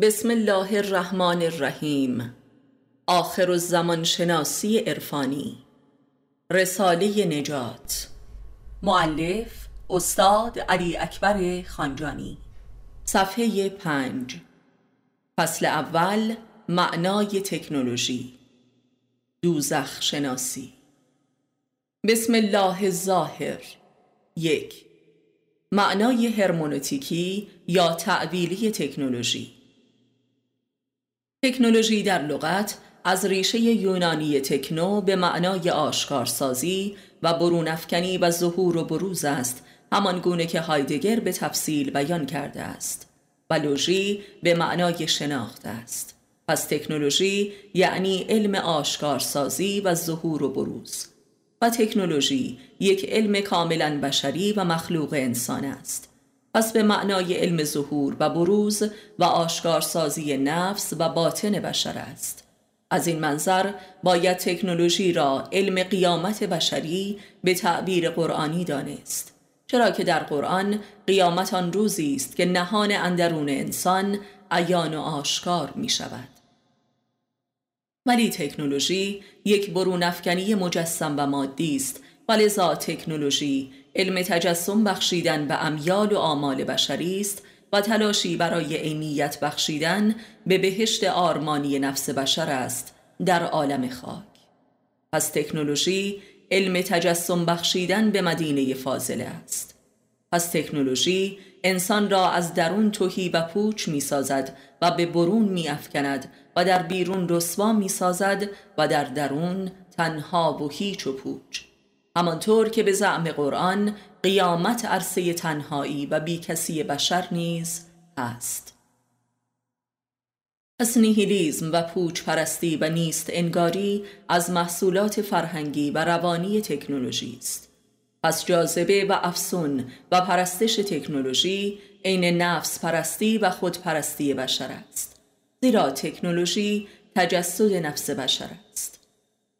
بسم الله الرحمن الرحیم. آخر الزمان شناسی عرفانی. رساله نجات. معلف استاد علی اکبر خانجانی. صفحه پنج. فصل اول معنای تکنولوژی. دوزخ شناسی. بسم الله الظاهر. یک. معنای هرمونوتیکی یا تعویلی تکنولوژی. تکنولوژی در لغت از ریشه یونانی تکنو به معنای آشکارسازی و برونفکنی و ظهور و بروز است همان گونه که هایدگر به تفصیل بیان کرده است و لوژی به معنای شناخت است. پس تکنولوژی یعنی علم آشکارسازی و ظهور و بروز. و تکنولوژی یک علم کاملا بشری و مخلوق انسان است. پس به معنای علم ظهور و بروز و آشکارسازی نفس و باطن بشر است. از این منظر باید تکنولوژی را علم قیامت بشری به تعبیر قرآنی دانست. چرا که در قرآن قیامت آن روزی است که نهان اندرون انسان عیان و آشکار می شود. ولی تکنولوژی یک برونفکنی مجسم و مادی است و تکنولوژی علم تجسم بخشیدن به امیال و آمال بشری است و تلاشی برای عینیت بخشیدن به بهشت آرمانی نفس بشر است در عالم خاک. پس تکنولوژی علم تجسم بخشیدن به مدینه فاضله است. پس تکنولوژی انسان را از درون توهی و پوچ می سازد و به برون می افکند و در بیرون رسوا می سازد و در درون تنها و هیچ و پوچ. همانطور که به زعم قرآن قیامت عرصه تنهایی و بیکسی بشر نیز است پس نیهیلیزم و پوچ پرستی و نیست انگاری از محصولات فرهنگی و روانی تکنولوژی است. پس جاذبه و افسون و پرستش تکنولوژی عین نفس پرستی و خود پرستی بشر است زیرا تکنولوژی تجسد نفس بشر است.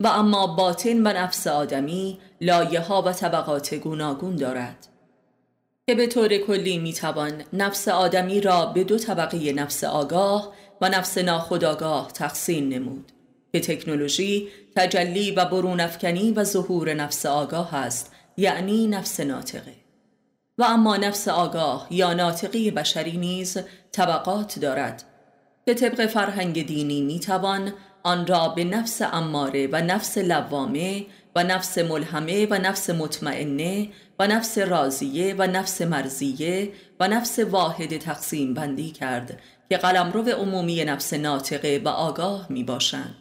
و اما باطن و نفس آدمی لایه ها و طبقات گوناگون دارد. که به طور کلی می‌توان نفس آدمی را به دو طبقه نفس آگاه و نفس ناخودآگاه تقسیم نمود. که تکنولوژی تجلی و برونفکنی و ظهور نفس آگاه است یعنی نفس ناطقه. و اما نفس آگاه یا ناطقی بشری نیز طبقات دارد. که طبق فرهنگ دینی می‌توان آن را به نفس اماره و نفس لوامه و نفس ملهمه و نفس مطمئنه و نفس راضیه و نفس مرزیه و نفس واحد تقسیم بندی کرد که قلمرو عمومی نفس ناطقه و آگاه می باشند.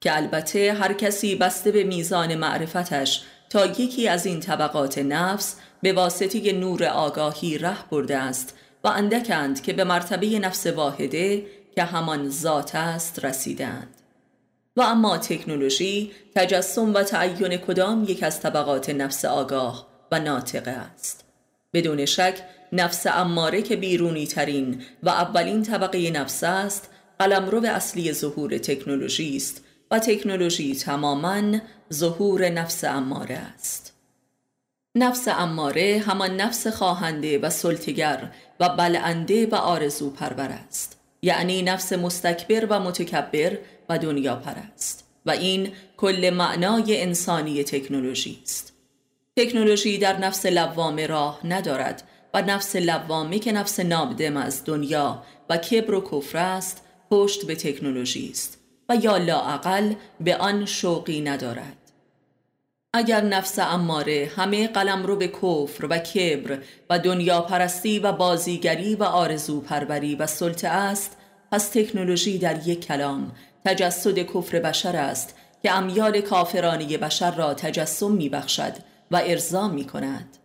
که البته هر کسی بسته به میزان معرفتش تا یکی از این طبقات نفس به واسطه نور آگاهی ره برده است و اندکند که به مرتبه نفس واحده که همان ذات است رسیدند. و اما تکنولوژی تجسم و تعین کدام یک از طبقات نفس آگاه و ناطقه است. بدون شک نفس اماره که بیرونی ترین و اولین طبقه نفس است قلمرو اصلی ظهور تکنولوژی است و تکنولوژی تماما ظهور نفس اماره است. نفس اماره همان نفس خواهنده و سلطگر و بلنده و آرزو پرور است. یعنی نفس مستکبر و متکبر و دنیا پرست و این کل معنای انسانی تکنولوژی است. تکنولوژی در نفس لوامه راه ندارد و نفس لوامه که نفس نابدم از دنیا و کبر و کفر است پشت به تکنولوژی است و یا لاعقل به آن شوقی ندارد. اگر نفس اماره همه قلم رو به کفر و کبر و دنیا پرستی و بازیگری و آرزو پروری و سلطه است پس تکنولوژی در یک کلام تجسد کفر بشر است که امیال کافرانی بشر را تجسم می بخشد و ارضا می کند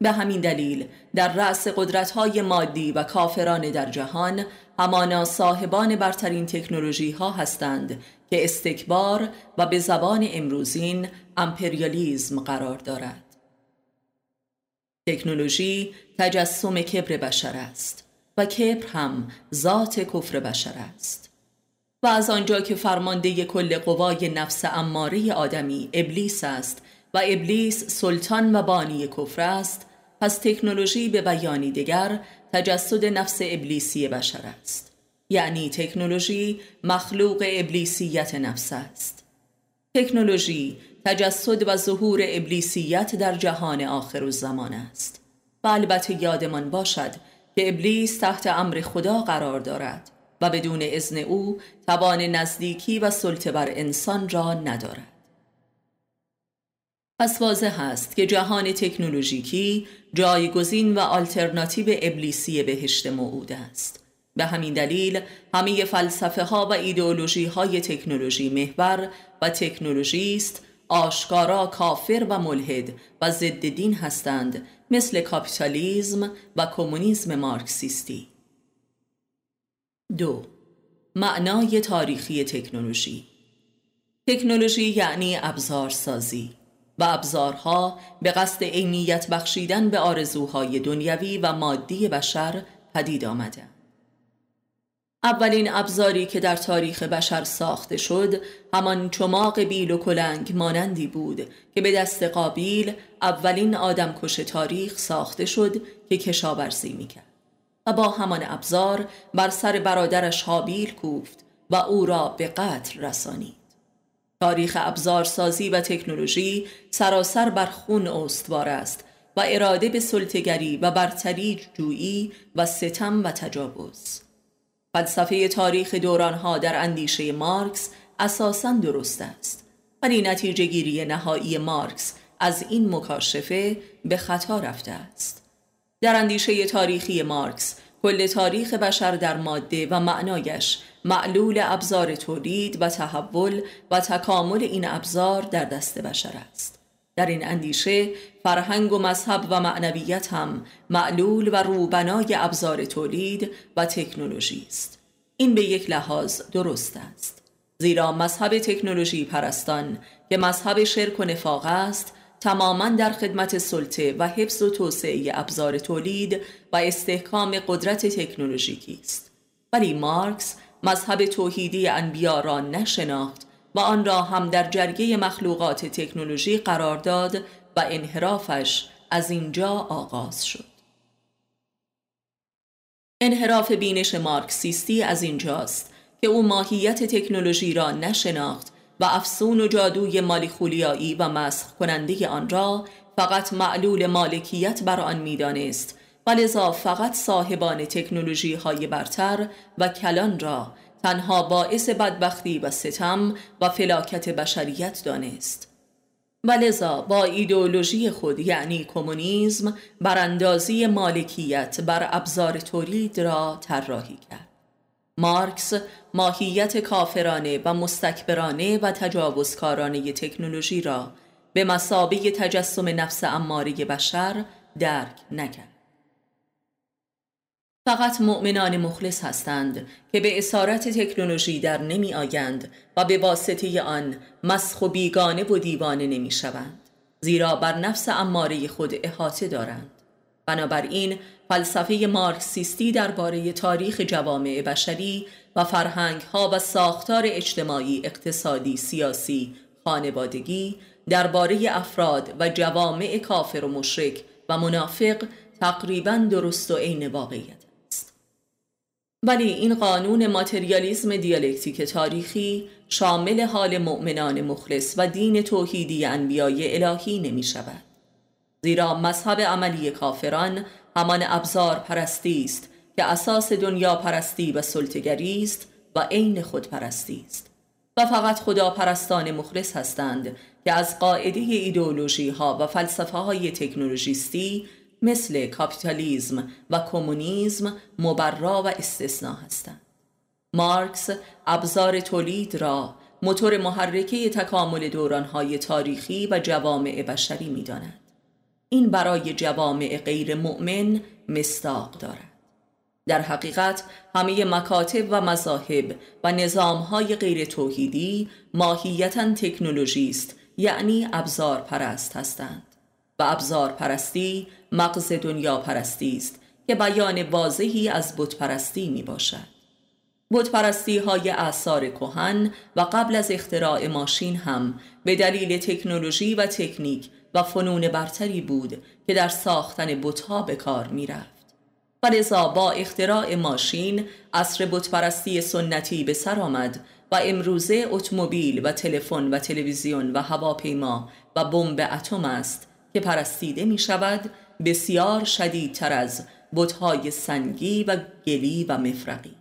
به همین دلیل در رأس قدرت‌های مادی و کافران در جهان همانا صاحبان برترین تکنولوژی ها هستند که استکبار و به زبان امروزین امپریالیزم قرار دارد. تکنولوژی تجسم کبر بشر است و کبر هم ذات کفر بشر است. و از آنجا که فرمانده کل قوای نفس اماره آدمی ابلیس است و ابلیس سلطان و بانی کفر است پس تکنولوژی به بیانی دیگر تجسد نفس ابلیسی بشر است. یعنی تکنولوژی مخلوق ابلیسیت نفس است. تکنولوژی تجسد و ظهور ابلیسیت در جهان آخر و زمان است. و البته یادمان باشد که ابلیس تحت امر خدا قرار دارد و بدون اذن او توان نزدیکی و سلطه بر انسان را ندارد. پس واضح است که جهان تکنولوژیکی جایگزین و آلترناتیو ابلیسی بهشت موعود است. به همین دلیل همه فلسفه ها و ایدئولوژی های تکنولوژی محور و تکنولوژیست آشکارا کافر و ملحد و ضد دین هستند مثل کاپیتالیزم و کمونیسم مارکسیستی. دو معنای تاریخی تکنولوژی. تکنولوژی یعنی ابزار سازی و ابزارها به قصد عینیت بخشیدن به آرزوهای دنیوی و مادی بشر پدید آمده. اولین ابزاری که در تاریخ بشر ساخته شد همان چماق بیل و کلنگ مانندی بود که به دست قابیل اولین آدمکش تاریخ ساخته شد که کشاورزی می‌کرد و با همان ابزار بر سر برادرش حابیل کوفت و او را به قتل رسانید. تاریخ ابزارسازی و تکنولوژی سراسر بر خون استوار است و اراده به سلطگری و برتری جویی و ستم و تجاوز. فلسفه تاریخ دورانها در اندیشه مارکس اساسا درست است ولی نتیجه گیری نهایی مارکس از این مکاشفه به خطا رفته است. در اندیشه تاریخی مارکس کل تاریخ بشر در ماده و معنایش معلول ابزار تولید و تحول و تکامل این ابزار در دست بشر است. در این اندیشه فرهنگ و مذهب و معنویت هم معلول و روبنای ابزار تولید و تکنولوژی است. این به یک لحاظ درست است. زیرا مذهب تکنولوژی پرستان که مذهب شرک و نفاق است تماما در خدمت سلطه و حفظ و توسعه ابزار تولید و استحکام قدرت تکنولوژیکی است. ولی مارکس مذهب توحیدی انبیا را نشناخت و آن را هم در جرگه مخلوقات تکنولوژی قرار داد و انحرافش از اینجا آغاز شد. انحراف بینش مارکسیستی از اینجاست که او ماهیت تکنولوژی را نشناخت و افسون و جادوی مالیخولیایی و مسخ کننده آن را فقط معلول مالکیت بر آن می‌دانست و فقط صاحبان تکنولوژی های برتر و کلان را تنها باعث بدبختی و ستم و فلاکت بشریت دانست. و لذا با ایدئولوژی خود یعنی کمونیسم براندازی مالکیت بر ابزار تولید را طراحی کرد. مارکس ماهیت کافرانه و مستکبرانه و تجاوزکارانه تکنولوژی را به مسابه تجسم نفس اماره بشر درک نکرد. فقط مؤمنان مخلص هستند که به اسارت تکنولوژی در نمی آیند و به واسطه آن مسخ و بیگانه و دیوانه نمی شوند. زیرا بر نفس اماره خود احاطه دارند. بنابراین فلسفه مارکسیستی درباره تاریخ جوامع بشری و فرهنگ ها و ساختار اجتماعی اقتصادی سیاسی خانوادگی درباره افراد و جوامع کافر و مشرک و منافق تقریبا درست و عین واقعیت ولی این قانون ماتریالیزم دیالکتیک تاریخی شامل حال مؤمنان مخلص و دین توحیدی انبیای الهی نمی شود. زیرا مذهب عملی کافران همان ابزار پرستی است که اساس دنیا پرستی و سلطگری است و عین خود پرستی است. و فقط خدا پرستان مخلص هستند که از قاعده ایدئولوژی ها و فلسفه های تکنولوژیستی مثل کاپیتالیزم و کمونیسم مبرا و استثنا هستند. مارکس ابزار تولید را موتور محرکه تکامل دورانهای تاریخی و جوامع بشری می داند. این برای جوامع غیر مؤمن مستاق دارد. در حقیقت همه مکاتب و مذاهب و نظامهای غیر توحیدی ماهیتا تکنولوژی است یعنی ابزار پرست هستند. و ابزار پرستی مغز دنیا پرستی است که بیان واضحی از بت پرستی می باشد بت پرستی های اثار کهن و قبل از اختراع ماشین هم به دلیل تکنولوژی و تکنیک و فنون برتری بود که در ساختن بتها به کار می رفت. فلذا با اختراع ماشین عصر بتپرستی سنتی به سر آمد و امروزه اتومبیل و تلفن و تلویزیون و هواپیما و بمب اتم است که پرستیده می شود بسیار شدیدتر از بتهای سنگی و گلی و مفرقی.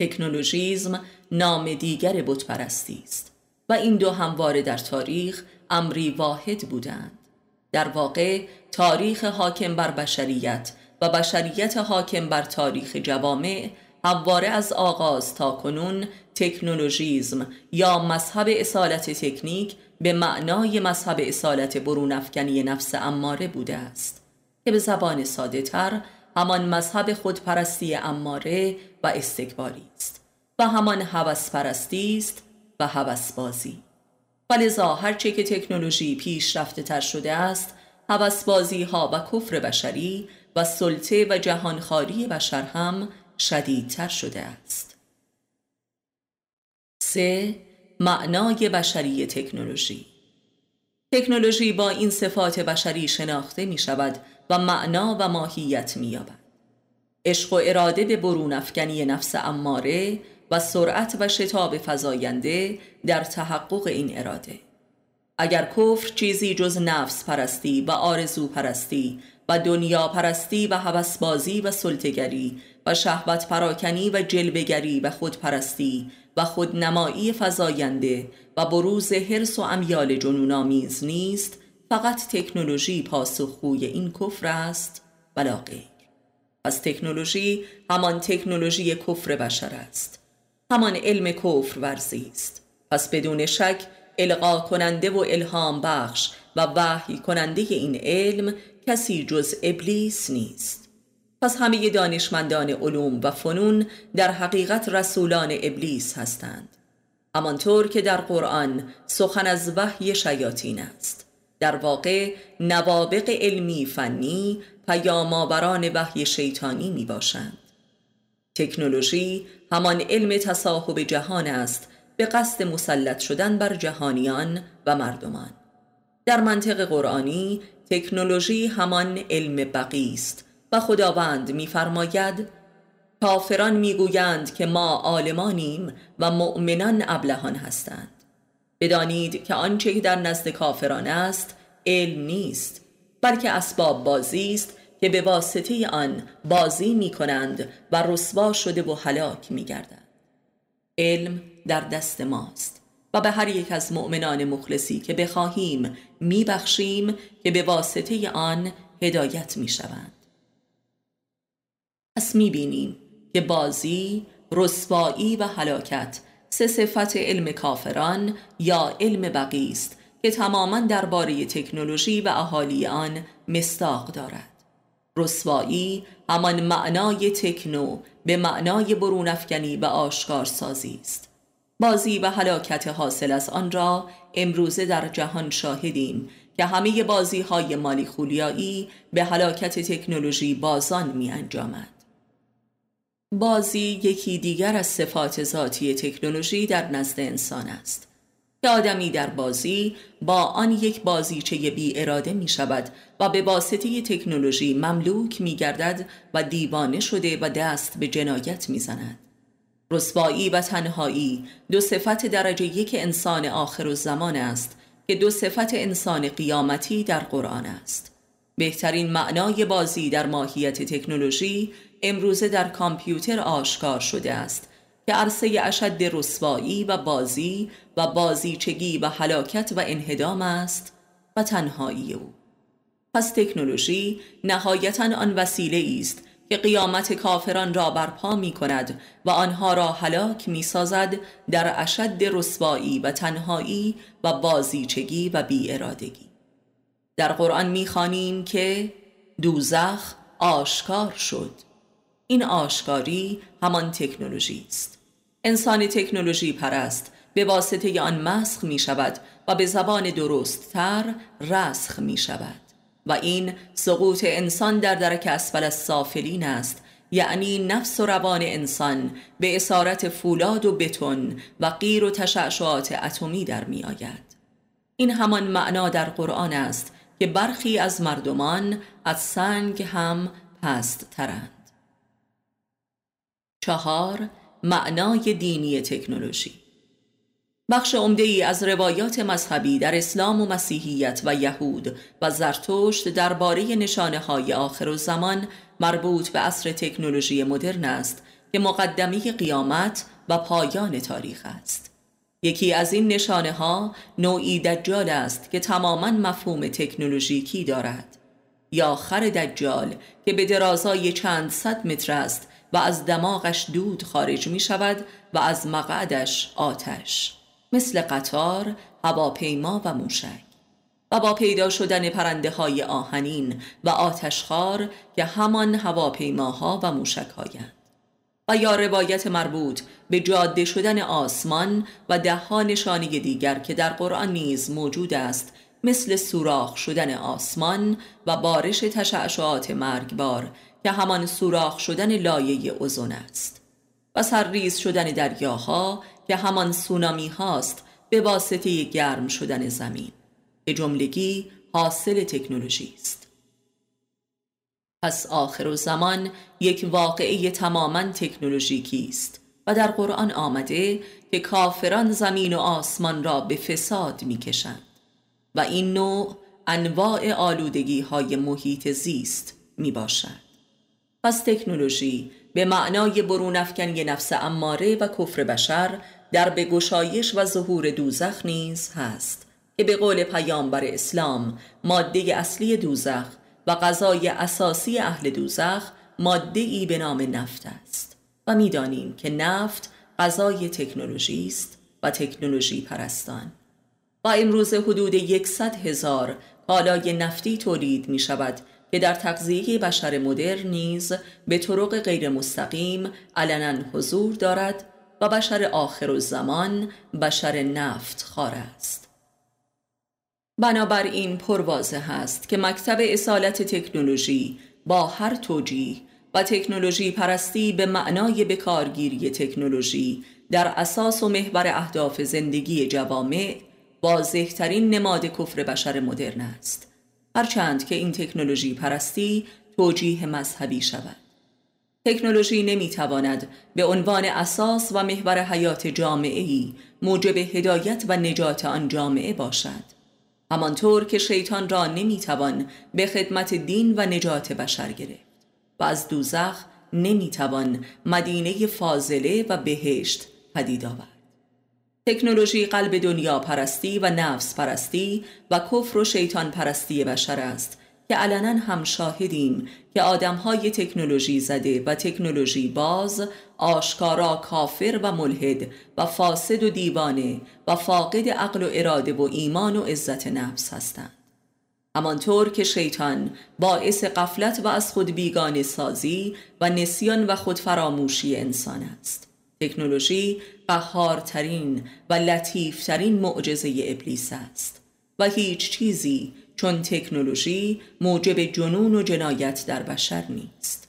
تکنولوژیزم نام دیگر بتپرستی است و این دو همواره در تاریخ امری واحد بودند. در واقع تاریخ حاکم بر بشریت و بشریت حاکم بر تاریخ جوامع همواره از آغاز تا کنون تکنولوژیزم یا مذهب اصالت تکنیک به معنای مذهب اصالت برونفکنی نفس اماره بوده است که به زبان ساده تر همان مذهب خودپرستی اماره و استکباری است و همان هوس پرستی است و هوس بازی ولذا هرچه که تکنولوژی پیشرفته تر شده است هوس ها و کفر بشری و سلطه و جهانخواری بشر هم شدیدتر شده است. سه معنای بشری تکنولوژی. تکنولوژی با این صفات بشری شناخته می شود و معنا و ماهیت می یابد عشق و اراده به برون افکنی نفس اماره و سرعت و شتاب فزاینده در تحقق این اراده. اگر کفر چیزی جز نفس پرستی و آرزو پرستی و دنیا پرستی و هوسبازی و سلطگری و شهوت پراکنی و جلبگری و خودپرستی و خودنمایی فزاینده و بروز حرس و امیال جنونآمیز نیست فقط تکنولوژی پاسخگوی این کفر است. ولا غیر. پس تکنولوژی همان تکنولوژی کفر بشر است. همان علم کفر ورزی است. پس بدون شک القا کننده و الهام بخش و وحی کننده این علم کسی جز ابلیس نیست. پس همه دانشمندان علوم و فنون در حقیقت رسولان ابلیس هستند. همانطور که در قرآن سخن از وحی شیاطین است. در واقع نوابق علمی فنی پیامآوران وحی شیطانی می باشند تکنولوژی همان علم تصاحب جهان است به قصد مسلط شدن بر جهانیان و مردمان. در منطق قرآنی تکنولوژی همان علم بقی است و خداوند میفرماید کافران می‌گویند که ما عالمانیم و مؤمنان ابلهان هستند بدانید که آنچه در نزد کافران است علم نیست بلکه اسباب بازی است که به واسطه آن بازی می کنند و رسوا شده و هلاک می گردند. علم در دست ماست و به هر یک از مؤمنان مخلصی که بخواهیم میبخشیم که به واسطه آن هدایت می شوند. پس می بینیم که بازی، رسوایی و هلاکت سه صفت علم کافران یا علم بقی است که تماما درباره تکنولوژی و اهالی آن مستاق دارد. رسوایی همان معنای تکنو به معنای برونفکنی و آشکار سازی است بازی و حلاکت حاصل از آن را امروزه در جهان شاهدیم که همه بازی های مالی خولیایی به حلاکت تکنولوژی بازان می انجامد. بازی یکی دیگر از صفات ذاتی تکنولوژی در نزد انسان است که آدمی در بازی با آن یک بازیچه بی اراده می شود و به واسطه تکنولوژی مملوک می گردد و دیوانه شده و دست به جنایت می زند. رسوایی و تنهایی دو صفت درجه یک انسان آخر و زمان است که دو صفت انسان قیامتی در قرآن است بهترین معنای بازی در ماهیت تکنولوژی امروزه در کامپیوتر آشکار شده است که عرصه اشد رسوایی و بازی و بازیچگی و حلاکت و انهدام است و تنهایی او پس تکنولوژی نهایتا آن وسیله است که قیامت کافران را برپا می کند و آنها را هلاک می سازد در اشد رسوایی و تنهایی و بازیچگی و بی ارادگی. در قرآن می خانیم که دوزخ آشکار شد این آشکاری همان تکنولوژی است. انسان تکنولوژی پرست به واسطه آن مسخ می شود و به زبان درست تر رسخ می شود. و این سقوط انسان در درک اسفل سافلین است یعنی نفس و روان انسان به اسارت فولاد و بتون و غیر و تشعشعات اتمی در می آید. این همان معنا در قرآن است که برخی از مردمان از سنگ هم هست ترند چهار معنای دینی تکنولوژی. بخش عمده ای از روایات مذهبی در اسلام و مسیحیت و یهود و زرتشت درباره نشانه های آخر و زمان مربوط به عصر تکنولوژی مدرن است که مقدمی قیامت و پایان تاریخ است. یکی از این نشانه ها نوعی دجال است که تماما مفهوم تکنولوژیکی دارد. یا خر دجال که به درازای چند صد متر است و از دماغش دود خارج می شود و از مقعدش آتش مثل قطار، هواپیما و موشک. و با پیدا شدن پرنده های آهنین و آتشخار که همان هواپیماها و موشک هایند و یا روایت مربوط به جاده شدن آسمان و دهها نشانی دیگر که در قرآن نیز موجود است مثل سوراخ شدن آسمان و بارش تشعشعات مرگبار که همان سوراخ شدن لایه اوزون است. و سرریز شدن دریاها که همان سونامی هاست به واسطه گرم شدن زمین. به جملگی حاصل تکنولوژی است. پس آخر و زمان یک واقعه تماما تکنولوژیکی است و در قرآن آمده که کافران زمین و آسمان را به فساد می‌کشند و این نوع انواع آلودگی های محیط زیست می باشد. پس تکنولوژی به معنای برون افکنی نفس اماره و کفر بشر در بگشایش و ظهور دوزخ نیز هست که به قول پیامبر اسلام ماده اصلی دوزخ و غذای اساسی اهل دوزخ ماده ای به نام نفت است و می‌دانیم که نفت غذای تکنولوژی است و تکنولوژی پرستان. و امروز حدود یکصد هزار کالای نفتی تولید می شود که در تغذیه بشر مدرن نیز به طرق غیر مستقیم علنا حضور دارد و بشر آخر و زمان بشر نفت خار است. بنابراین پروازه است که مکتب اصالت تکنولوژی با هر توجیه و تکنولوژی پرستی به معنای بکارگیری تکنولوژی در اساس و محور اهداف زندگی جوامع واضحترین نماد کفر بشر مدرن است. هرچند که این تکنولوژی پرستی توجیه مذهبی شود. تکنولوژی نمی‌تواند به عنوان اساس و محور حیات جامعه موجب هدایت و نجات آن جامعه باشد. همانطور که شیطان را نمی‌توان به خدمت دین و نجات بشر گرفت و از دوزخ نمی‌توان مدینه فاضله و بهشت پدید آورد. تکنولوژی قلب دنیا پرستی و نفس پرستی و کفر و شیطان پرستی بشر است که علنا هم شاهدیم که های تکنولوژی زده و تکنولوژی باز آشکارا کافر و ملحد و فاسد و دیوانه و فاقد عقل و اراده و ایمان و عزت نفس هستند. همانطور که شیطان باعث قفلت و از خود بیگانه سازی و نسیان و خودفراموشی انسان است. تکنولوژی قهارترین و لطیفترین معجزه ابلیس است و هیچ چیزی چون تکنولوژی موجب جنون و جنایت در بشر نیست.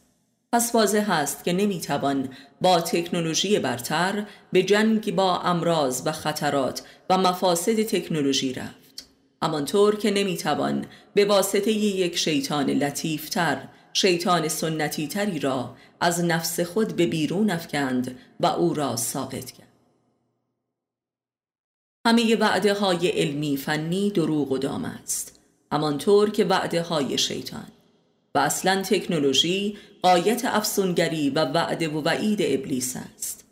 پس واضح هست که نمی‌توان با تکنولوژی برتر به جنگ با امراض و خطرات و مفاسد تکنولوژی رفت. همانطور که نمی‌توان به واسطه یک شیطان لطیفتر شیطان سنتی تری را از نفس خود به بیرون افکند و او را ساقط کرد. همه وعده های علمی فنی دروغ و دام است. همانطور که وعده های شیطان. و اصلا تکنولوژی قایت افسونگری و وعده و وعید ابلیس است.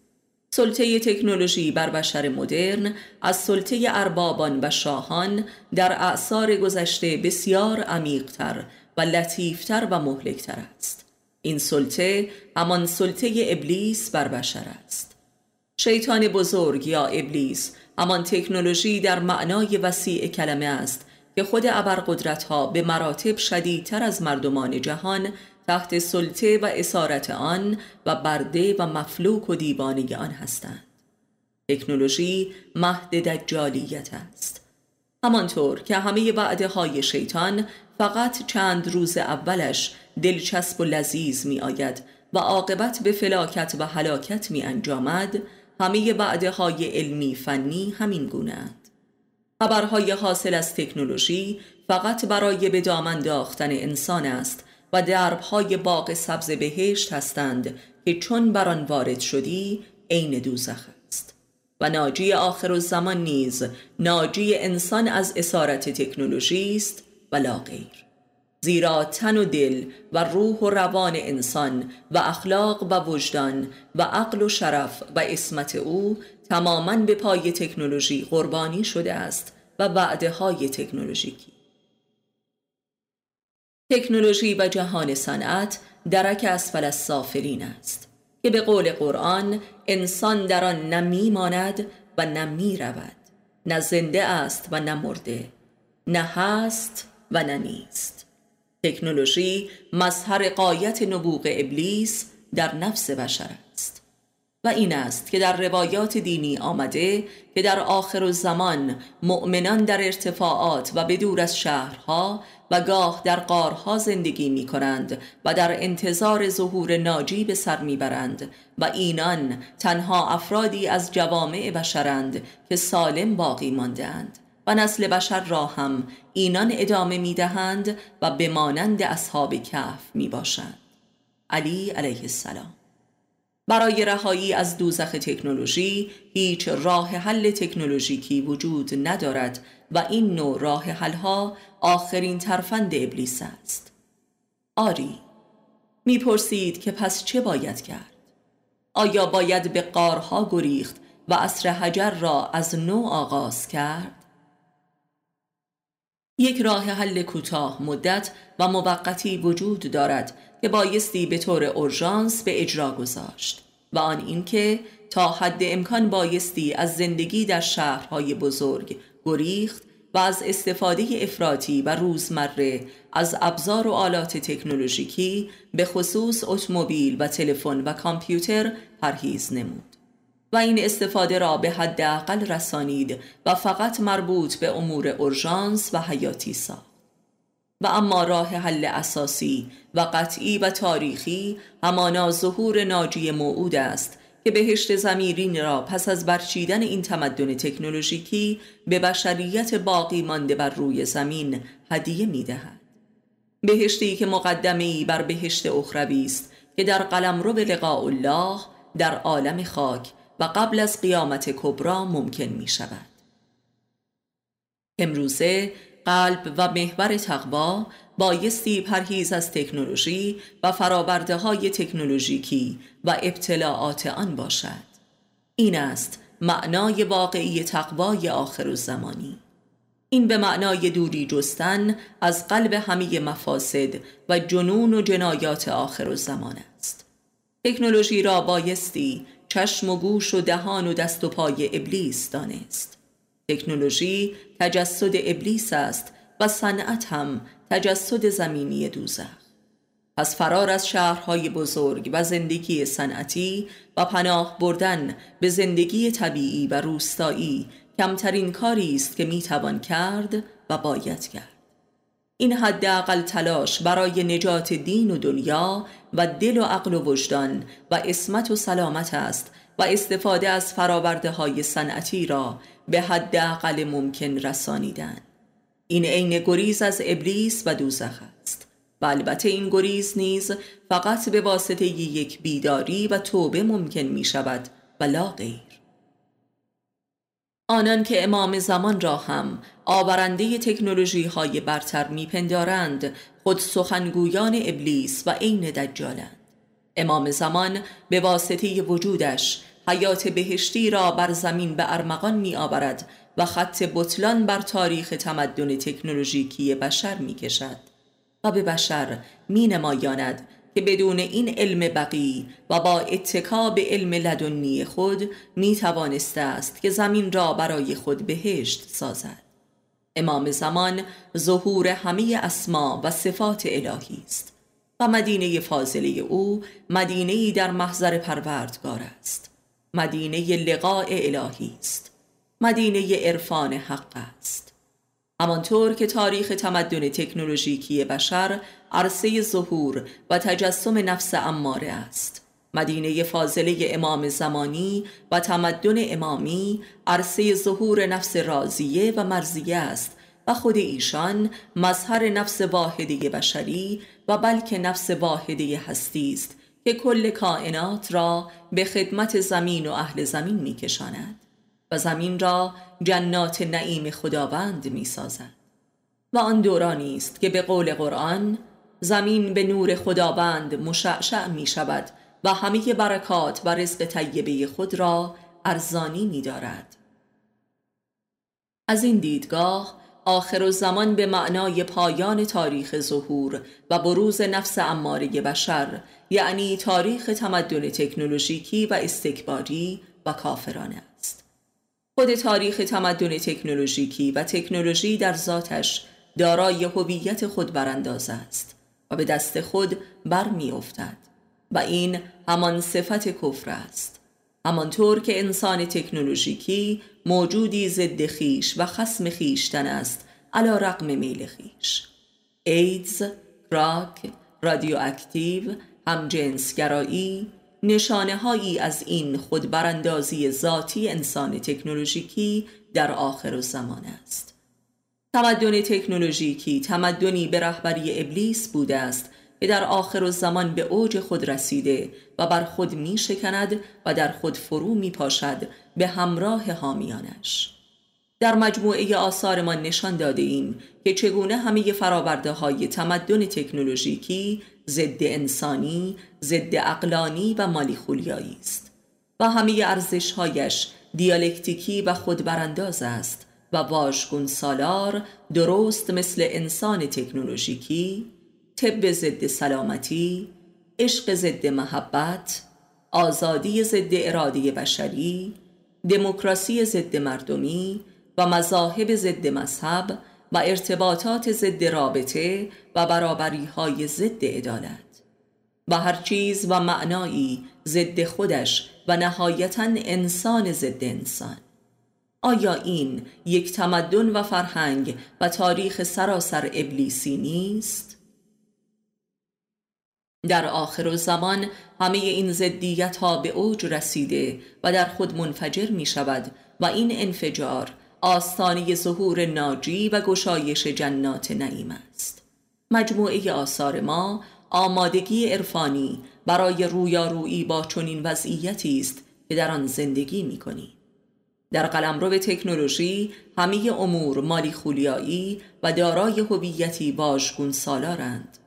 سلطه تکنولوژی بر بشر مدرن از سلطه اربابان و شاهان در اعثار گذشته بسیار عمیقتر و لطیفتر و مهلکتر است. این سلطه همان سلطه ابلیس بر بشر است. شیطان بزرگ یا ابلیس همان تکنولوژی در معنای وسیع کلمه است که خود ابرقدرت ها به مراتب شدیدتر از مردمان جهان تحت سلطه و اسارت آن و برده و مفلوک و دیوانه آن هستند. تکنولوژی مهد دجالیت است. همانطور که همه وعده های شیطان فقط چند روز اولش دلچسب و لذیذ می آید و عاقبت به فلاکت و حلاکت می انجامد همه وعده های علمی فنی همین گونه خبرهای حاصل از تکنولوژی فقط برای به دامن انسان است و دربهای باغ سبز بهشت هستند که چون بر آن وارد شدی عین دوزخ است. و ناجی آخر و زمان نیز ناجی انسان از اسارت تکنولوژی است و لا غیر. زیرا تن و دل و روح و روان انسان و اخلاق و وجدان و عقل و شرف و اسمت او تماما به پای تکنولوژی قربانی شده است و وعده های تکنولوژیکی. تکنولوژی و جهان صنعت درک اسفل از سافلین است که به قول قرآن انسان در آن نه میماند و نه می رود نه زنده است و نه مرده نه هست و نه نیست. تکنولوژی مظهر قایت نبوغ ابلیس در نفس بشر است و این است که در روایات دینی آمده که در آخر زمان مؤمنان در ارتفاعات و بدور از شهرها و گاه در قارها زندگی می کنند و در انتظار ظهور ناجی به سر می برند و اینان تنها افرادی از جوامع بشرند که سالم باقی ماندهاند. و نسل بشر را هم اینان ادامه می دهند و به مانند اصحاب کهف می باشند علی علیه السلام. برای رهایی از دوزخ تکنولوژی هیچ راه حل تکنولوژیکی وجود ندارد و این نوع راه حلها آخرین ترفند ابلیس است. آری می‌پرسید که پس چه باید کرد؟ آیا باید به قارها گریخت و اصر حجر را از نو آغاز کرد؟ یک راه حل کوتاه مدت و موقتی وجود دارد که بایستی به طور اورژانس به اجرا گذاشت و آن اینکه تا حد امکان بایستی از زندگی در شهرهای بزرگ گریخت و از استفاده افراطی و روزمره از ابزار و آلات تکنولوژیکی به خصوص اتومبیل و تلفن و کامپیوتر پرهیز نمود. و این استفاده را به حداقل رسانید و فقط مربوط به امور اورژانس و حیاتی ساخت و اما راه حل اساسی و قطعی و تاریخی همانا ظهور ناجی موعود است که بهشت زمیرین را پس از برچیدن این تمدن تکنولوژیکی به بشریت باقی مانده بر روی زمین هدیه می دهد. بهشتی که مقدمه ای بر بهشت اخروی است که در قلم رو به لقاء الله در عالم خاک و قبل از قیامت کبرا ممکن می شود. امروزه قلب و محور تقوا بایستی پرهیز از تکنولوژی و فرابرده های تکنولوژیکی و ابتلاعات آن باشد. این است معنای واقعی تقوای آخر الزمانی. این به معنای دوری جستن از قلب همه مفاسد و جنون و جنایات آخر الزمان است. تکنولوژی را بایستی چشم و گوش و دهان و دست و پای ابلیس دانست. تکنولوژی تجسد ابلیس است و صنعت هم تجسد زمینی دوزخ. پس فرار از شهرهای بزرگ و زندگی صنعتی و پناه بردن به زندگی طبیعی و روستایی کمترین کاری است که می‌توان کرد و باید کرد. این حداقل تلاش برای نجات دین و دنیا و دل و عقل و وجدان و اسمت و سلامت است و استفاده از فراورده های صنعتی را به حداقل ممکن رسانیدن. این عین گریز از ابلیس و دوزخ است. و البته این گریز نیز فقط به واسطه یک بیداری و توبه ممکن می شود و لا غیر. آنان که امام زمان را هم آورنده تکنولوژی های برتر میپندارند خود سخنگویان ابلیس و عین دجالند. امام زمان به واسطه وجودش حیات بهشتی را بر زمین به ارمغان می آورد و خط بطلان بر تاریخ تمدن تکنولوژیکی بشر می کشد و به بشر می نمایاند که بدون این علم بقی و با اتکا به علم لدنی خود می توانسته است که زمین را برای خود بهشت سازد. امام زمان ظهور همه اسما و صفات الهی است و مدینه فاضله او مدینه در محضر پروردگار است. مدینه لقاء الهی است. مدینه عرفان حق است. همانطور که تاریخ تمدن تکنولوژیکی بشر عرصه ظهور و تجسم نفس اماره است. مدینه فاضله امام زمانی و تمدن امامی عرصه ظهور نفس راضیه و مرزیه است و خود ایشان مظهر نفس واحده بشری و بلکه نفس واحده هستی است که کل کائنات را به خدمت زمین و اهل زمین میکشاند و زمین را جنات نعیم خداوند می‌سازد. و آن دورانی است که به قول قرآن زمین به نور خداوند مشعشع می شود و همه برکات و رزق طیبه خود را ارزانی می دارد. از این دیدگاه آخر زمان به معنای پایان تاریخ ظهور و بروز نفس اماره بشر یعنی تاریخ تمدن تکنولوژیکی و استکباری و کافرانه است خود تاریخ تمدن تکنولوژیکی و تکنولوژی در ذاتش دارای هویت خود برانداز است و به دست خود برمی افتد و این همان صفت کفر است. همانطور که انسان تکنولوژیکی موجودی ضد خیش و خسم خیشتن است علا رقم میل خیش. ایدز، کراک، رادیواکتیو، همجنسگرایی نشانه هایی از این خود براندازی ذاتی انسان تکنولوژیکی در آخر زمان است. تمدن تکنولوژیکی تمدنی به رهبری ابلیس بوده است که در آخر زمان به اوج خود رسیده و بر خود می شکند و در خود فرو می پاشد به همراه حامیانش. در مجموعه آثارمان نشان داده ایم که چگونه همه فراورده های تمدن تکنولوژیکی ضد انسانی، ضد اقلانی و مالی خولیایی است و همه ارزشهایش دیالکتیکی و خودبرانداز است. و واژگون سالار درست مثل انسان تکنولوژیکی طب ضد سلامتی عشق ضد محبت آزادی ضد اراده بشری دموکراسی ضد مردمی و مذاهب ضد مذهب و ارتباطات ضد رابطه و برابری های ضد عدالت. و هر چیز و معنایی ضد خودش و نهایتا انسان ضد انسان. آیا این یک تمدن و فرهنگ و تاریخ سراسر ابلیسی نیست؟ در آخر زمان همه این زدیت ها به اوج رسیده و در خود منفجر می شود و این انفجار آستانی ظهور ناجی و گشایش جنات نعیم است مجموعه آثار ما آمادگی عرفانی برای رویارویی با چنین وضعیتی است که در آن زندگی می کنی. در قلمرو تکنولوژی همه امور مالی خولیایی و دارای هویتی واژگون سالارند.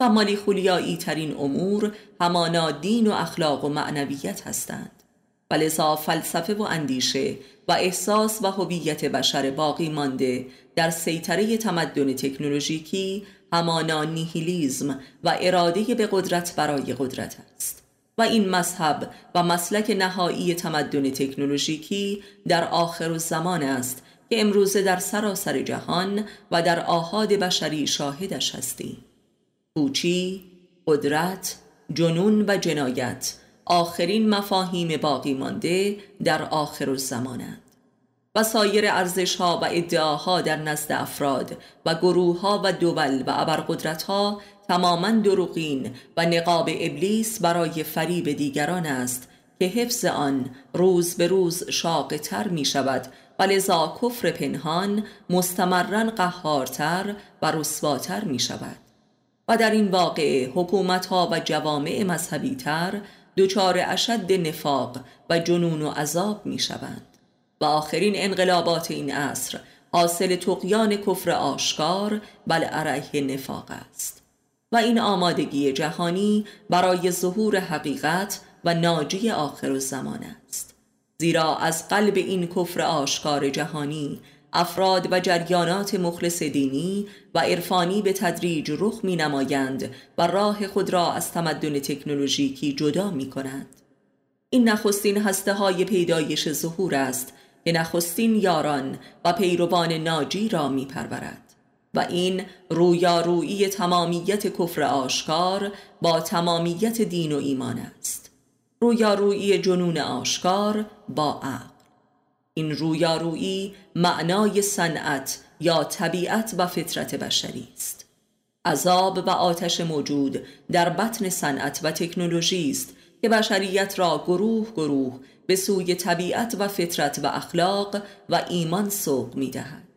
و مالی خولیایی ترین امور همانا دین و اخلاق و معنویت هستند. و فلسفه و اندیشه و احساس و هویت بشر باقی مانده در سیطره تمدن تکنولوژیکی همانا نیهیلیزم و اراده به قدرت برای قدرت است. این مذهب و مسلک نهایی تمدن تکنولوژیکی در آخر زمان است که امروزه در سراسر جهان و در آهاد بشری شاهدش هستیم پوچی، قدرت، جنون و جنایت آخرین مفاهیم باقی مانده در آخر زمانند و سایر ارزش ها و ادعاها در نزد افراد و گروه ها و دول و ابرقدرت ها تماما دروغین و نقاب ابلیس برای فریب دیگران است که حفظ آن روز به روز شاق تر می شود و لذا کفر پنهان مستمرا قهارتر و رسواتر می شود و در این واقعه حکومت ها و جوامع مذهبی تر دچار اشد نفاق و جنون و عذاب می شوند و آخرین انقلابات این عصر حاصل تقیان کفر آشکار بل علیه نفاق است. و این آمادگی جهانی برای ظهور حقیقت و ناجی آخر زمان است زیرا از قلب این کفر آشکار جهانی افراد و جریانات مخلص دینی و عرفانی به تدریج رخ می نمایند و راه خود را از تمدن تکنولوژیکی جدا می کنند. این نخستین هسته های پیدایش ظهور است که نخستین یاران و پیروان ناجی را می پرورد. و این رویارویی تمامیت کفر آشکار با تمامیت دین و ایمان است. رویارویی جنون آشکار با عقل. این رویارویی معنای صنعت یا طبیعت و فطرت بشری است. عذاب و آتش موجود در بطن صنعت و تکنولوژی است که بشریت را گروه گروه به سوی طبیعت و فطرت و اخلاق و ایمان سوق می دهد.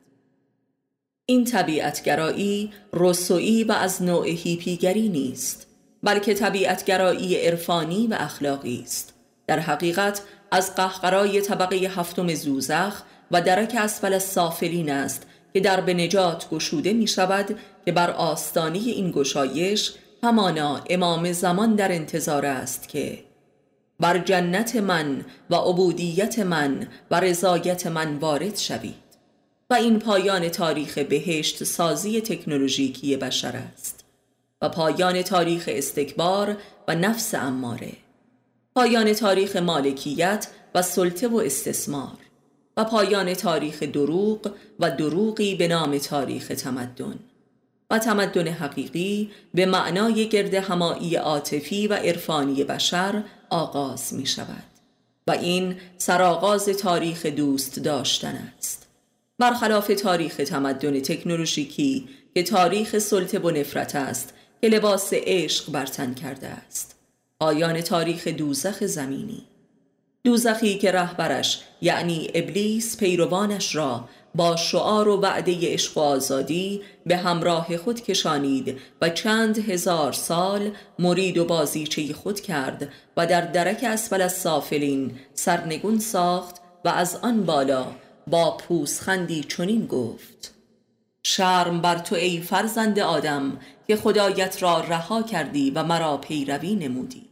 این طبیعتگرایی رسویی و از نوع هیپیگری نیست بلکه طبیعتگرایی عرفانی و اخلاقی است. در حقیقت از قهقرای طبقه هفتم زوزخ و درک اسفل سافلین است که در به نجات گشوده می شود که بر آستانی این گشایش همانا امام زمان در انتظار است که بر جنت من و عبودیت من و رضایت من وارد شوید و این پایان تاریخ بهشت سازی تکنولوژیکی بشر است و پایان تاریخ استکبار و نفس اماره پایان تاریخ مالکیت و سلطه و استثمار و پایان تاریخ دروغ و دروغی به نام تاریخ تمدن و تمدن حقیقی به معنای گرد همایی عاطفی و عرفانی بشر آغاز می شود و این سرآغاز تاریخ دوست داشتن است. برخلاف تاریخ تمدن تکنولوژیکی که تاریخ سلطه و نفرت است که لباس عشق برتن کرده است. آیان تاریخ دوزخ زمینی. دوزخی که رهبرش یعنی ابلیس پیروانش را با شعار و وعده عشق و آزادی به همراه خود کشانید و چند هزار سال مرید و بازیچه خود کرد و در درک اسفل از سافلین سرنگون ساخت و از آن بالا با پوسخندی چنین گفت شرم بر تو ای فرزند آدم که خدایت را رها کردی و مرا پیروی نمودی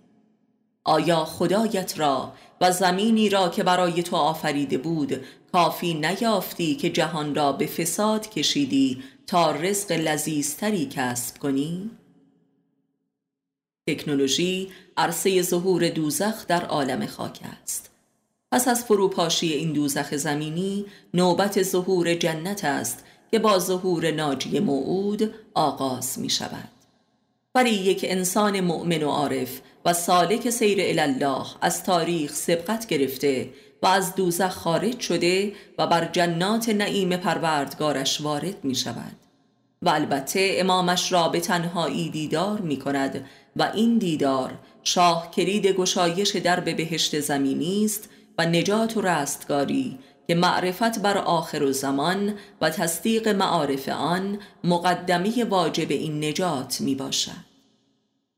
آیا خدایت را و زمینی را که برای تو آفریده بود کافی نیافتی که جهان را به فساد کشیدی تا رزق لذیذتری کسب کنی؟ تکنولوژی عرصه ظهور دوزخ در عالم خاک است پس از فروپاشی این دوزخ زمینی نوبت ظهور جنت است که با ظهور ناجی موعود آغاز می شود ولی یک انسان مؤمن و عارف و سالک سیر الله از تاریخ سبقت گرفته و از دوزخ خارج شده و بر جنات نعیم پروردگارش وارد می شود و البته امامش را به تنهایی دیدار می کند و این دیدار شاه کلید گشایش درب بهشت زمینی است و نجات و رستگاری که معرفت بر آخر و زمان و تصدیق معارف آن مقدمی واجب این نجات می باشد.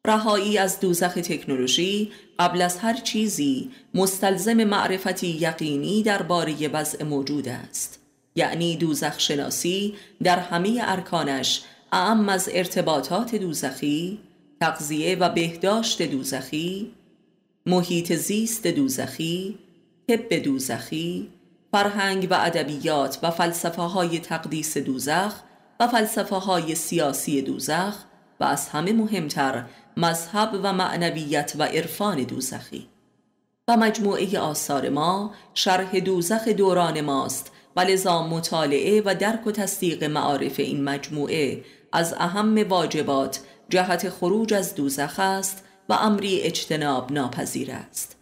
رهایی از دوزخ تکنولوژی قبل از هر چیزی مستلزم معرفتی یقینی درباره وضع موجود است. یعنی دوزخ شناسی در همه ارکانش اعم از ارتباطات دوزخی تغذیه و بهداشت دوزخی محیط زیست دوزخی طب دوزخی فرهنگ و ادبیات و فلسفه های تقدیس دوزخ و فلسفه های سیاسی دوزخ و از همه مهمتر مذهب و معنویت و عرفان دوزخی. و مجموعه آثار ما شرح دوزخ دوران ماست و لذا مطالعه و درک و تصدیق معارف این مجموعه از اهم واجبات جهت خروج از دوزخ است و امری اجتناب ناپذیر است.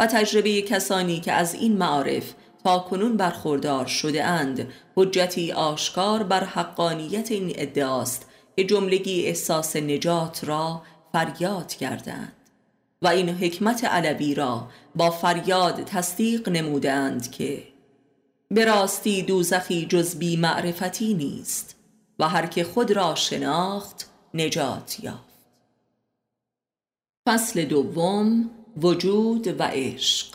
و تجربه کسانی که از این معارف تا کنون برخوردار شده اند. حجتی آشکار بر حقانیت این ادعاست که جملگی احساس نجات را فریاد کردند و این حکمت علوی را با فریاد تصدیق نمودند که به راستی دوزخی جز بی معرفتی نیست و هر که خود را شناخت نجات یافت. فصل دوم وجود و عشق.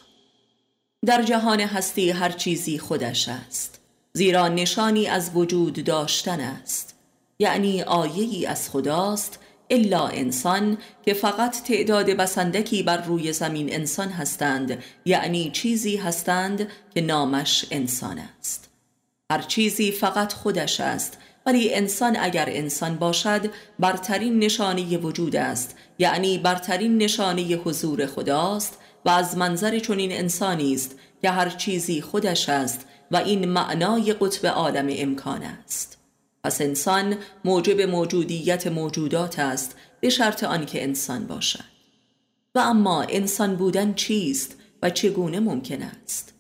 در جهان هستی هر چیزی خودش است زیرا نشانی از وجود داشتن است. یعنی آیهی از خداست الا انسان که فقط تعداد بسندکی بر روی زمین انسان هستند یعنی چیزی هستند که نامش انسان است. هر چیزی فقط خودش است ولی انسان اگر انسان باشد برترین نشانه وجود است. یعنی برترین نشانه حضور خداست و از منظر چنین انسانی است که هر چیزی خودش است و این معنای قطب عالم امکان است. پس انسان موجب موجودیت موجودات است به شرط آنکه انسان باشد. و اما انسان بودن چیست و چگونه ممکن است؟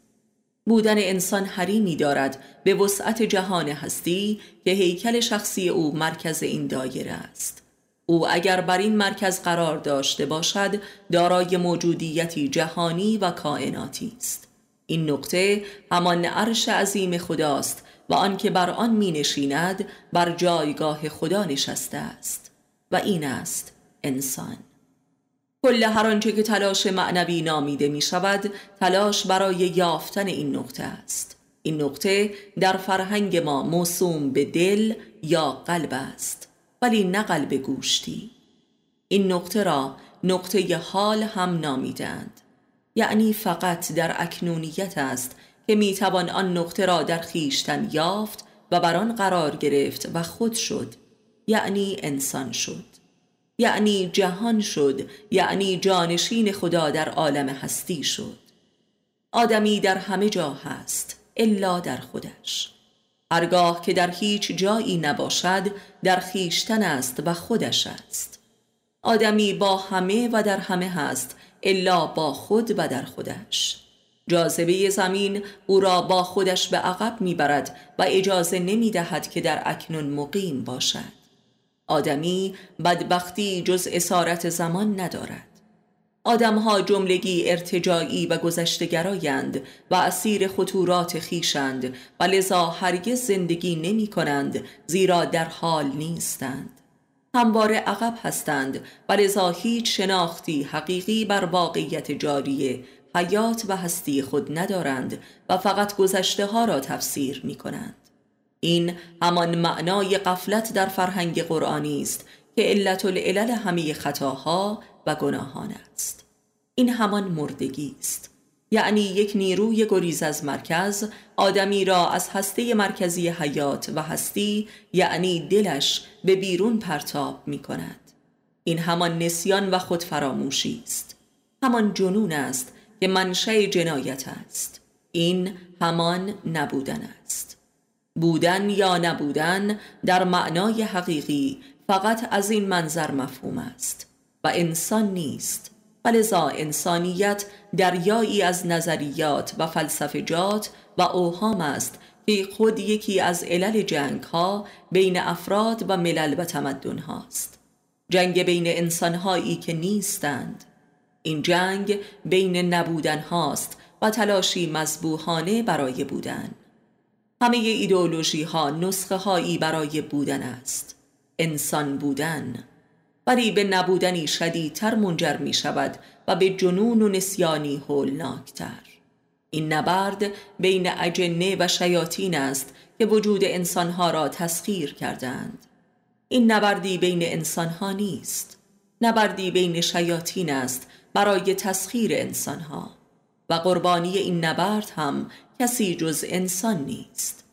بودن انسان حریمی دارد به وسعت جهان هستی که هیکل شخصی او مرکز این دایره است. او اگر بر این مرکز قرار داشته باشد دارای موجودیتی جهانی و کائناتی است. این نقطه همان عرش عظیم خداست و آنکه بر آن می نشیند بر جایگاه خدا نشسته است و این است انسان. کل هر آنچه که تلاش معنوی نامیده می شود تلاش برای یافتن این نقطه است. این نقطه در فرهنگ ما موسوم به دل یا قلب است ولی نه قلب گوشتی. این نقطه را نقطه حال هم نامیدند یعنی فقط در اکنونیت است که می‌توان آن نقطه را در خیشتن یافت و بر آن قرار گرفت و خود شد یعنی انسان شد. یعنی جهان شد یعنی جانشین خدا در عالم هستی شد. آدمی در همه جا هست الا در خودش. هرگاه که در هیچ جایی نباشد در خیشتن است و خودش است. آدمی با همه و در همه هست الا با خود و در خودش. جاذبه زمین او را با خودش به عقب می‌برد و اجازه نمی دهد که در اکنون مقیم باشد. آدمی بدبختی جز اسارت زمان ندارد. آدمها جملگی ارتجایی و گذشتگرایند و اسیر خطورات خیشند و لذا هرگز زندگی نمی کنند زیرا در حال نیستند. همواره عقب هستند و لذا هیچ شناختی حقیقی بر واقعیت جاری حیات و هستی خود ندارند و فقط گذشته ها را تفسیر می کنند. این همان معنای قفلت در فرهنگ قرآنی است که علت العلل همه خطاها و گناهان است. این همان مردگی است. یعنی یک نیروی گریز از مرکز آدمی را از هسته مرکزی حیات و هستی یعنی دلش به بیرون پرتاب می کند. این همان نسیان و خودفراموشی است. همان جنون است که منشأ جنایت است. این همان نبودن است. بودن یا نبودن در معنای حقیقی فقط از این منظر مفهوم است و انسان نیست ولذا انسانیت دریایی از نظریات و فلسفجات و اوهام است که خود یکی از علل جنگ ها بین افراد و ملل و تمدن هاست. جنگ بین انسان هایی که نیستند. این جنگ بین نبودن هاست و تلاشی مذبوحانه برای بودن. همه ایدئولوژی ها نسخه هایی برای بودن است. انسان بودن ولی به نبودنی شدیدتر منجر می شود و به جنون و نسیانی هولناکتر. این نبرد بین اجنه و شیاطین است که وجود انسانها را تسخیر کردند این نبردی بین انسانها نیست. نبردی بین شیاطین است برای تسخیر انسانها. و قربانی این نبرد هم کسی جز انسان نیست.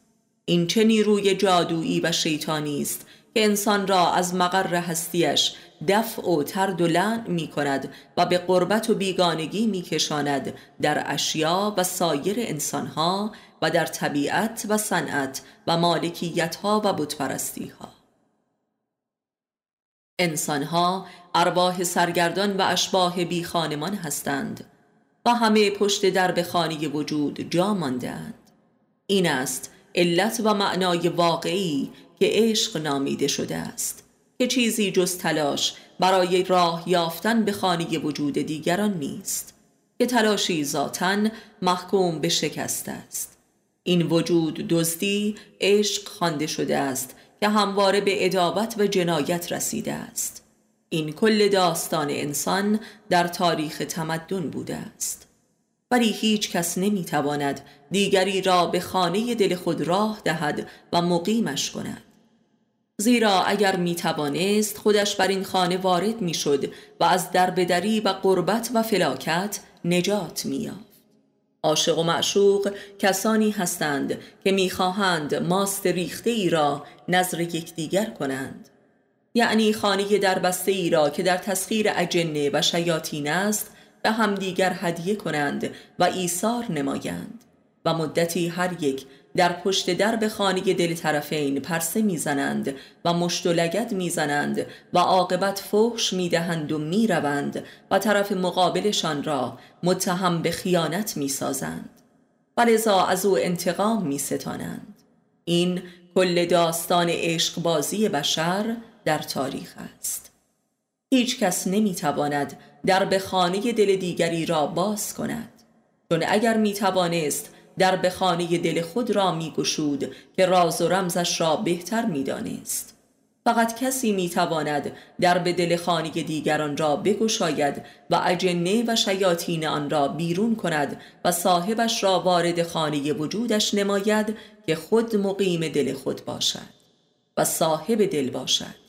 این چه نیروی جادویی و شیطانی است که انسان را از مقر هستیش دفع و ترد و لعن می کند و به قربت و بیگانگی می کشاند در اشیا و سایر انسانها و در طبیعت و صنعت و مالکیتها و بتپرستی ها انسانها ارواح سرگردان و اشباه بی خانمان هستند. و همه پشت درب خانه وجود جا ماندهاند این است علت و معنای واقعی که عشق نامیده شده است که چیزی جز تلاش برای راه یافتن به خانه وجود دیگران نیست که تلاشی ذاتا محکوم به شکست است. این وجود دزدی عشق خوانده شده است که همواره به ادابت و جنایت رسیده است. این کل داستان انسان در تاریخ تمدن بوده است. ولی هیچ کس نمی‌تواند دیگری را به خانه دل خود راه دهد و مقیمش کند. زیرا اگر می توانست خودش بر این خانه وارد می شد و از دربدری و قربت و فلاکت نجات می یافت. عاشق و معشوق کسانی هستند که می‌خواهند ماست ریخته ای را نظر یکدیگر کنند. یعنی خانه دربسته ای را که در تسخیر اجنه و شیاطین است به همدیگر هدیه کنند و ایثار نمایند. و مدتی هر یک در پشت درب خانه دل طرفین پرسه می‌زنند و مشت و لگد می‌زنند و عاقبت فحش می‌دهند و می‌روند و طرف مقابلشان را متهم به خیانت می‌سازند. و لذا از او انتقام میستانند. این کل داستان عشق بازی بشر در تاریخ است. هیچ کس نمی‌تواند در به خانه دل دیگری را باز کند. چون اگر می‌توانست در بخانه دل خود را می گشود که راز و رمزش را بهتر می دانست. فقط کسی می تواند در به دل خانه دیگران را بگشاید و اجنه و شیاطین آن را بیرون کند و صاحبش را وارد خانه وجودش نماید که خود مقیم دل خود باشد و صاحب دل باشد.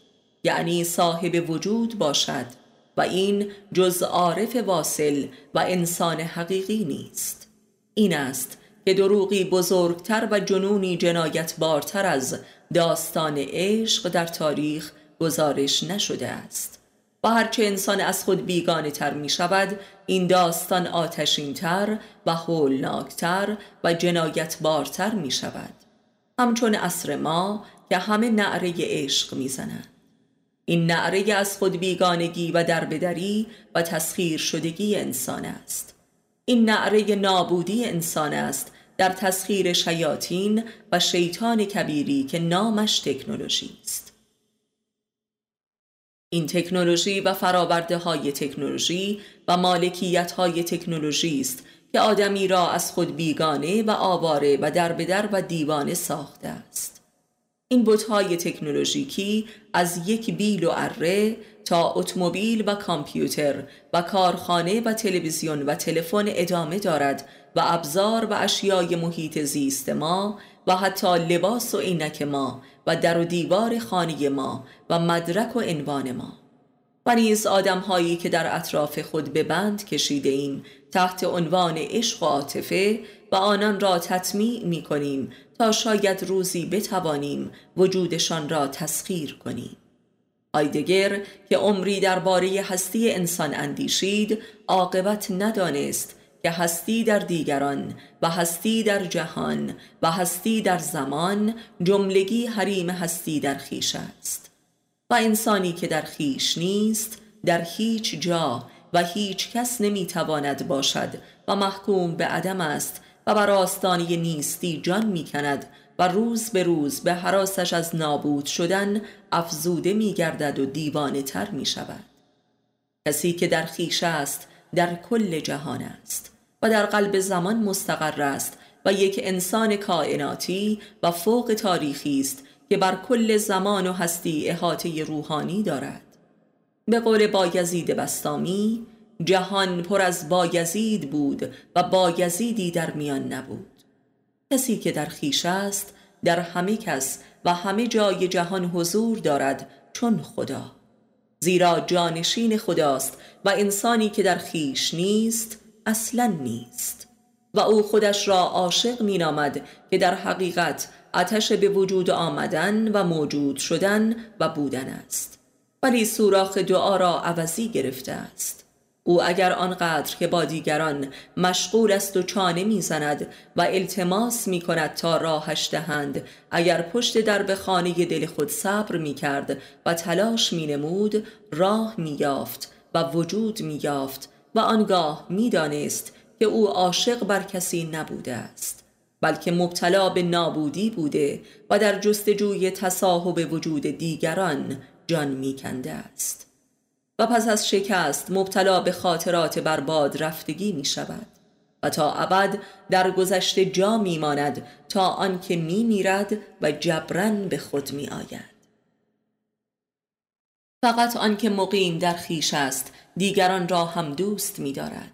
یعنی صاحب وجود باشد و این جز عارف واصل و انسان حقیقی نیست. این است که دروغی بزرگتر و جنونی جنایت بارتر از داستان عشق در تاریخ گزارش نشده است. و هرچه انسان از خود بیگانه تر می شود این داستان آتشین تر و هولناکتر و جنایت بارتر می شود. همچون اصر ما که همه نعره عشق می زند. این نعره از خود بیگانگی و دربدری و تسخیر شدگی انسان است. این نعره نابودی انسان است در تسخیر شیاطین و شیطان کبیری که نامش تکنولوژی است. این تکنولوژی و فراورده های تکنولوژی و مالکیت های تکنولوژی است که آدمی را از خود بیگانه و آواره و دربدر و دیوانه ساخته است. این بوتهای تکنولوژیکی از یک بیل و اره تا اتومبیل و کامپیوتر و کارخانه و تلویزیون و تلفن ادامه دارد و ابزار و اشیای محیط زیست ما و حتی لباس و عینک ما و در و دیوار خانه ما و مدرک و عنوان ما. و نیز آدم هایی که در اطراف خود به بند کشیده ایم تحت عنوان عشق و عاطفه و آنان را تطمیع می کنیم تا شاید روزی بتوانیم وجودشان را تسخیر کنیم. آیدگر که عمری درباره هستی انسان اندیشید عاقبت ندانست که هستی در دیگران و هستی در جهان و هستی در زمان جملگی حریم هستی در خیش است. و انسانی که در خیش نیست در هیچ جا و هیچ کس نمی‌تواند باشد و محکوم به عدم است و بر آستانه نیستی جان می‌کند و روز به روز به حراسش از نابود شدن افزوده میگردد و دیوانه تر می شود. کسی که در خیش است در کل جهان است و در قلب زمان مستقر است و یک انسان کائناتی و فوق تاریخی است که بر کل زمان و هستی احاطه روحانی دارد. به قول بایزید بستامی جهان پر از بایزید بود و بایزیدی در میان نبود. کسی که در خیش است در همه کس و همه جای جهان حضور دارد چون خدا. زیرا جانشین خداست و انسانی که در خیش نیست اصلا نیست. و او خودش را عاشق می نامد که در حقیقت آتش به وجود آمدن و موجود شدن و بودن است. ولی سوراخ دعا را عوضی گرفته است. او اگر آنقدر که با دیگران مشغول است و چانه می‌زند و التماس می کند تا راهش دهند اگر پشت در به خانه دل خود صبر می کرد و تلاش می نمود راه می یافت و وجود می یافت و آنگاه می دانست که او عاشق بر کسی نبوده است بلکه مبتلا به نابودی بوده و در جستجوی تصاحب وجود دیگران جان می کنده است. و پس از شکست مبتلا به خاطرات برباد رفتگی می شود و تا ابد در گذشته جا می ماند تا آنکه می میرد و جبران به خود می آید فقط آنکه مقیم در خیش است دیگران را هم دوست می دارد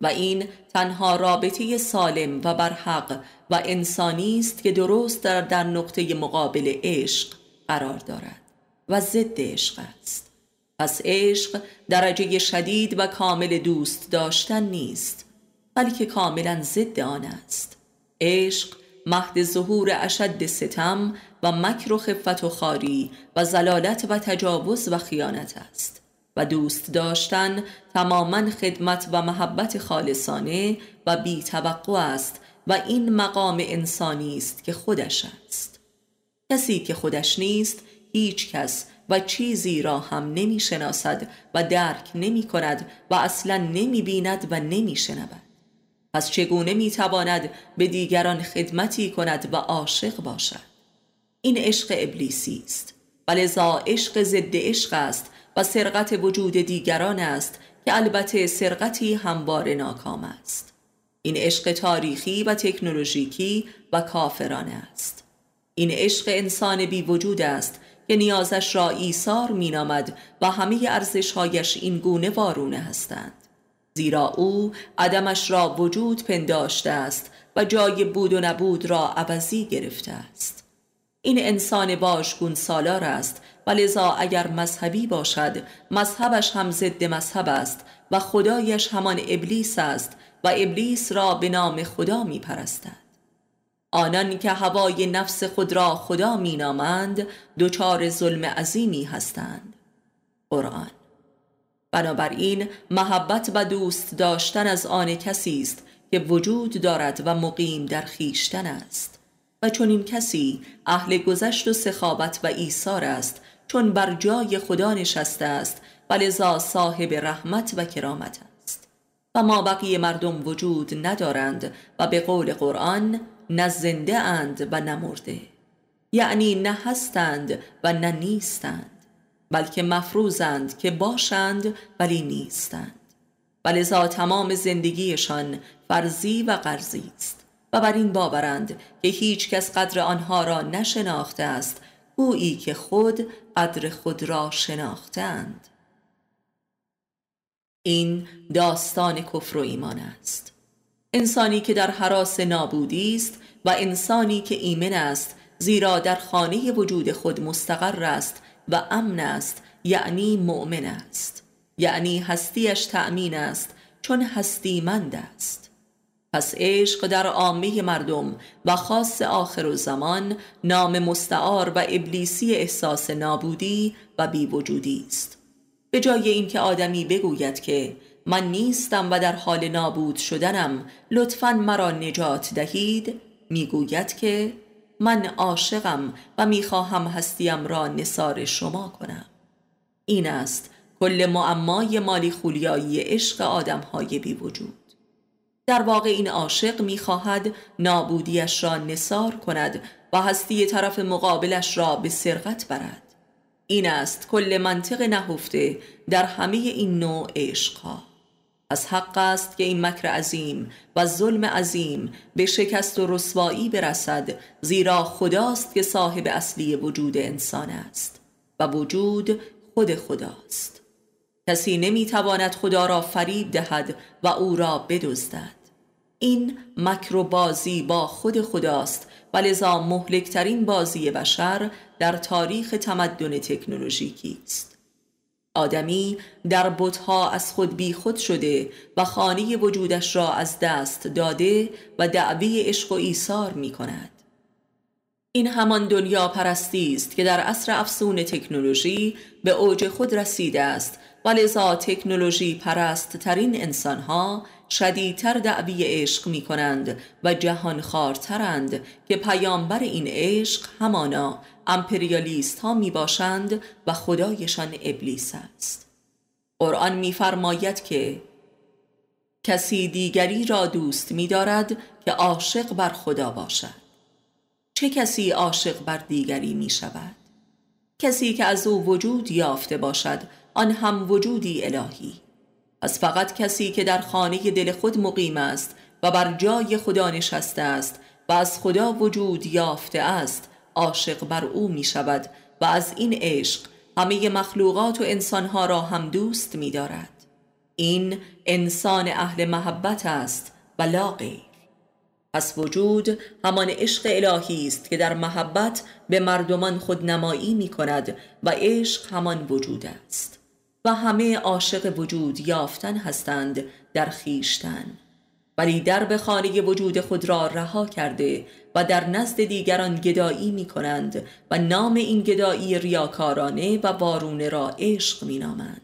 و این تنها رابطه سالم و برحق و انسانی است که درست در, در نقطه مقابل عشق قرار دارد و ضد عشق است. پس عشق درجه شدید و کامل دوست داشتن نیست بلکه کاملا ضد آن است. عشق مهد ظهور اشد ستم و مکر و خفت و خاری و زلالت و تجاوز و خیانت است. و دوست داشتن تماما خدمت و محبت خالصانه و بی توقع است و این مقام انسانی است که خودش است. کسی که خودش نیست هیچ کس و چیزی را هم نمی شناسد و درک نمی کند و اصلا نمی بیند و نمی شنود پس چگونه می تواند به دیگران خدمتی کند و عاشق باشد؟ این عشق ابلیسی است. و لذا عشق ضد عشق است و سرقت وجود دیگران است که البته سرقتی هموار ناکام است. این عشق تاریخی و تکنولوژیکی و کافرانه است. این عشق انسان بی وجود است که نیازش را ایثار مینامد و همه ارزشهایش این گونه وارونه هستند. زیرا او عدمش را وجود پنداشته است و جای بود و نبود را عوضی گرفته است. این انسان باشگون سالار است و لذا اگر مذهبی باشد مذهبش هم ضد مذهب است و خدایش همان ابلیس است و ابلیس را به نام خدا می پرستد آنان که هوای نفس خود را خدا می نامند دچار ظلم عظیمی هستند. قرآن. بنابراین محبت و دوست داشتن از آن کسی است که وجود دارد و مقیم در خیشتن است. و چون این کسی اهل گذشت و سخابت و ایثار است چون بر جای خدا نشسته است و لذا صاحب رحمت و کرامت است. و ما بقیه مردم وجود ندارند و به قول قرآن نه زنده اند و نه مرده. یعنی نه هستند و نه نیستند. بلکه مفروضند که باشند ولی نیستند. ولذا تمام زندگیشان فرضی و قرضی است. و بر این باورند که هیچ کس قدر آنها را نشناخته است گویی که خود قدر خود را شناختند. این داستان کفر و ایمان است. انسانی که در حراس نابودی است و انسانی که ایمن است زیرا در خانه وجود خود مستقر است و امن است یعنی مؤمن است. یعنی هستیش تأمین است چون هستیمند است. پس عشق در عامه مردم و خاص آخر و زمان نام مستعار و ابلیسی احساس نابودی و بیوجودی است. به جای اینکه آدمی بگوید که من نیستم و در حال نابود شدنم لطفا مرا نجات دهید می‌گوید که من عاشقم و می‌خواهم هستیم را نصار شما کنم. این است کل معمای مالی خولیایی عشق آدمهای بی وجود در واقع این عاشق می‌خواهد نابودیش را نصار کند و هستی طرف مقابلش را به سرقت برد. این است کل منطق نهفته در همه این نوع عشقها. از حق است که این مکر عظیم و ظلم عظیم به شکست و رسوایی برسد زیرا خداست که صاحب اصلی وجود انسان است و وجود خود خداست. کسی نمی‌تواند خدا را فریب دهد و او را بدزدد. این مکر و بازی با خود خداست و لذا مهلکترین بازی بشر در تاریخ تمدن تکنولوژیکی است. آدمی در بتها از خود بی خود شده و خانه وجودش را از دست داده و دعوی عشق و ایثار می کند این همان دنیا پرستی است که در عصر افسون تکنولوژی به اوج خود رسیده است و لذا تکنولوژی پرست ترین انسانها شدیدتر دعوی عشق می کنند و جهان خارترند که پیامبر این عشق همانا امپریالیست ها می باشند و خدایشان ابلیس است. قرآن میفرماید که کسی دیگری را دوست می دارد که عاشق بر خدا باشد. چه کسی عاشق بر دیگری می شود؟ کسی که از او وجود یافته باشد آن هم وجودی الهی. از فقط کسی که در خانه دل خود مقیم است و بر جای خدا نشسته است و از خدا وجود یافته است عاشق بر او می شود و از این عشق همه مخلوقات و انسانها را هم دوست می دارد این انسان اهل محبت است و لا غیر پس وجود همان عشق الهی است که در محبت به مردمان خودنمایی می کند و عشق همان وجود است. و همه عاشق وجود یافتن هستند در خیشتن ولی در خانه وجود خود را رها کرده و در نزد دیگران گدایی می کنند و نام این گدایی ریاکارانه و وارونه را عشق می نامند.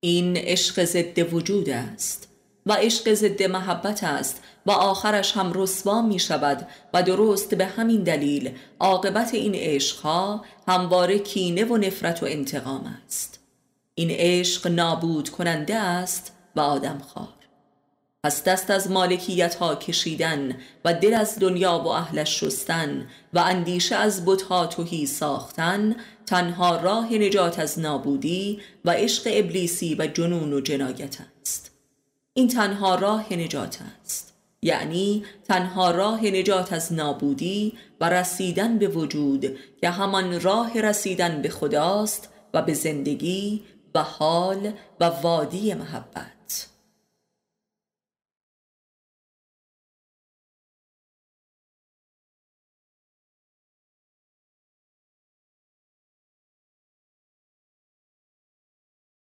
این عشق ضد وجود است و عشق ضد محبت است و آخرش هم رسوا می شود و درست به همین دلیل عاقبت این عشقها همواره کینه و نفرت و انتقام است این عشق نابود کننده است و آدم خواه پس دست از مالکیت ها کشیدن و دل از دنیا و اهلش شستن و اندیشه از بتها توهی ساختن تنها راه نجات از نابودی و عشق ابلیسی و جنون و جنایت است. این تنها راه نجات است. یعنی تنها راه نجات از نابودی و رسیدن به وجود که همان راه رسیدن به خداست و به زندگی و حال و وادی محبت.